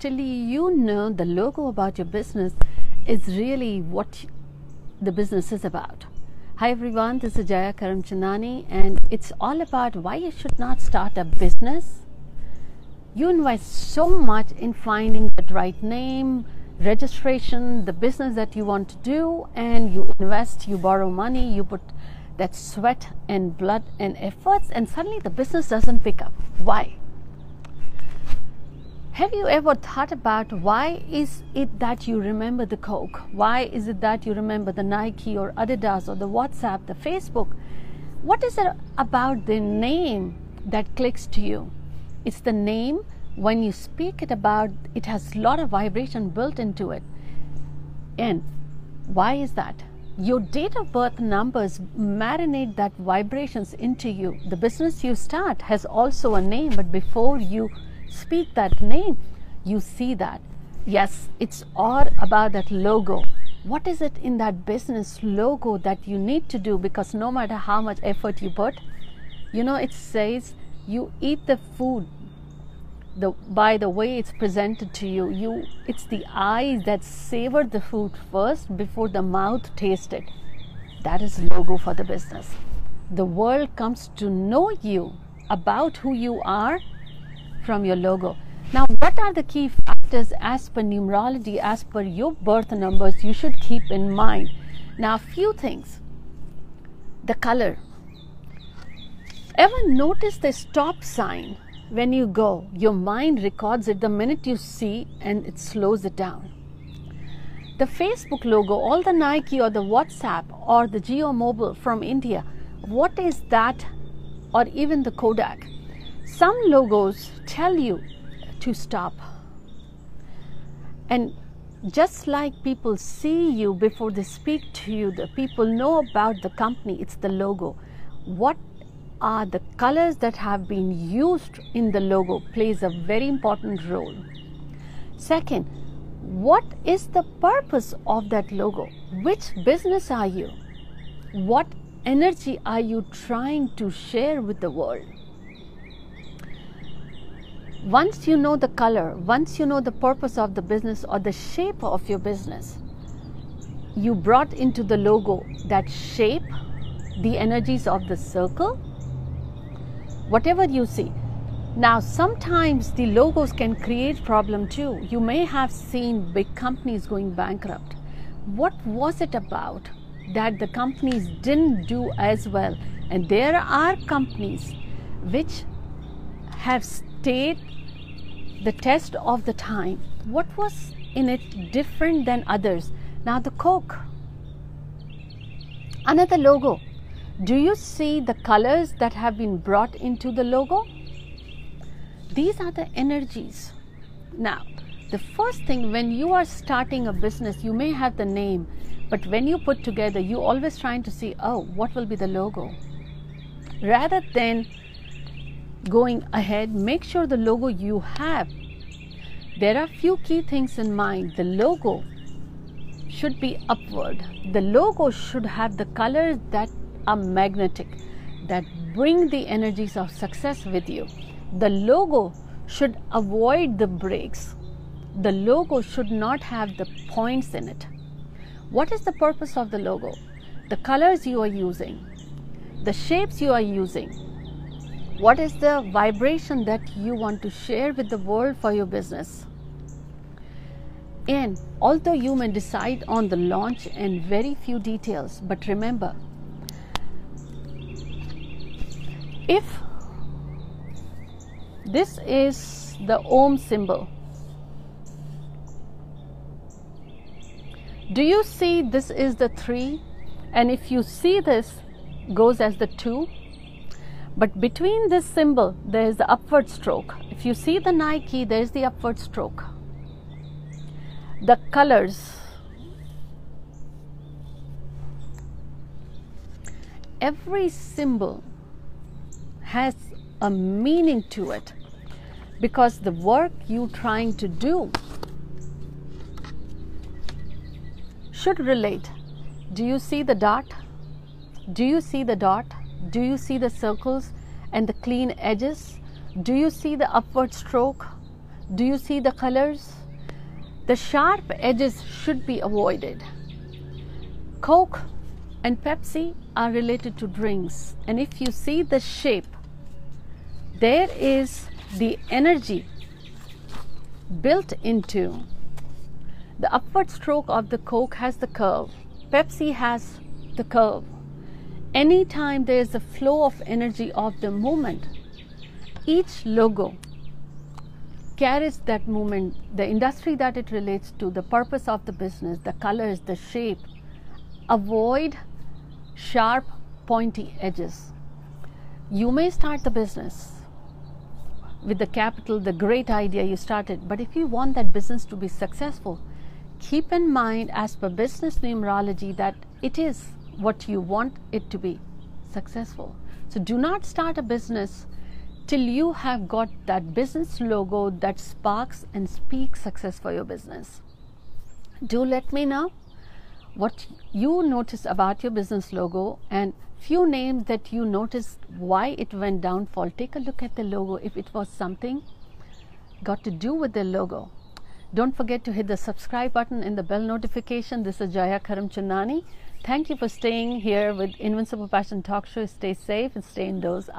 till you know the logo about your business is really what the business is about. Hi everyone, this is Jaya Karamchandani and it's all about why you should not start a business. You invest so much in finding the right name, registration, the business that you want to do, and you invest, you borrow money, you put that sweat and blood and efforts, and suddenly the business doesn't pick up. Why? Have you ever thought about why is it that you remember the Coke? Why is it that you remember the Nike or Adidas or the WhatsApp, the Facebook? What is it about the name that clicks to you? It's the name when you speak it about it has a lot of vibration built into it. And why is that? Your date of birth numbers marinate that vibrations into you. The business you start has also a name, but before you speak that name, you see that. Yes, it's all about that logo. What is it in that business logo that you need to do? Because no matter how much effort you put, you know, it says you eat the food the by the way it's presented to you you it's the eyes that savor the food first before the mouth tastes it that is logo for the business the world comes to know you about who you are from your logo. Now, what are the key factors as per numerology, as per your birth numbers, you should keep in mind? Now, a few things. The color. Ever notice the stop sign when you go? Your mind records it the minute you see and it slows it down. The Facebook logo, all the Nike or the WhatsApp or the Jio Mobile from India, what is that? Or even the Kodak some logos tell you to stop. And just like people see you before they speak to you, the people know about the company, it's the logo. What are the colors that have been used in the logo plays a very important role. Second, what is the purpose of that logo? Which business are you? What energy are you trying to share with the world? Once you know the color, once you know the purpose of the business or the shape of your business, you brought into the logo that shape, the energies of the circle, whatever you see. Now, sometimes the logos can create problem too. You may have seen big companies going bankrupt. What was it about that the companies didn't do as well? And there are companies which have stayed the test of the time. What was in it different than others? Now, the Coke. Another logo. Do you see the colors that have been brought into the logo? These are the energies. Now, the first thing when you are starting a business, you may have the name, but when you put together, you always trying to see, oh, what will be the logo? Rather than going ahead, make sure the logo you have. There are few key things in mind. The logo should be upward. The logo should have the colors that are magnetic, that bring the energies of success with you. The logo should avoid the breaks. The logo should not have the points in it. What is the purpose of the logo? The colors you are using, the shapes you are using, what is the vibration that you want to share with the world for your business? And although you may decide on the launch and very few details, but remember, if this is the Om symbol, do you see this is the 3? And if you see this goes as the 2, but between this symbol, there is the upward stroke. If you see the Nike, there is the upward stroke. The colors. Every symbol has a meaning to it because the work you're trying to do should relate. Do you see the dot? Do you see the dot? Do you see the circles and the clean edges? Do you see the upward stroke? Do you see the colors? The sharp edges should be avoided. Coke and Pepsi are related to drinks, and if you see the shape, there is the energy built into the upward stroke of the Coke has the curve, Pepsi has the curve. Anytime there is a flow of energy of the movement, each logo carries that movement, the industry that it relates to, the purpose of the business, the colors, the shape. Avoid sharp, pointy edges. You may start the business with the capital, the great idea you started, but if you want that business to be successful, keep in mind, as per business numerology, that it is what you want it to be successful. So do not start a business till you have got that business logo that sparks and speaks success for your business. Do let me know what you notice about your business logo and few names that you notice why it went downfall take a look at the logo if it was something got to do with the logo don't forget to hit the subscribe button and the bell notification this is jaya Karamchandani. Thank you for staying here with invincible passion talk show. Stay safe and stay indoors I'll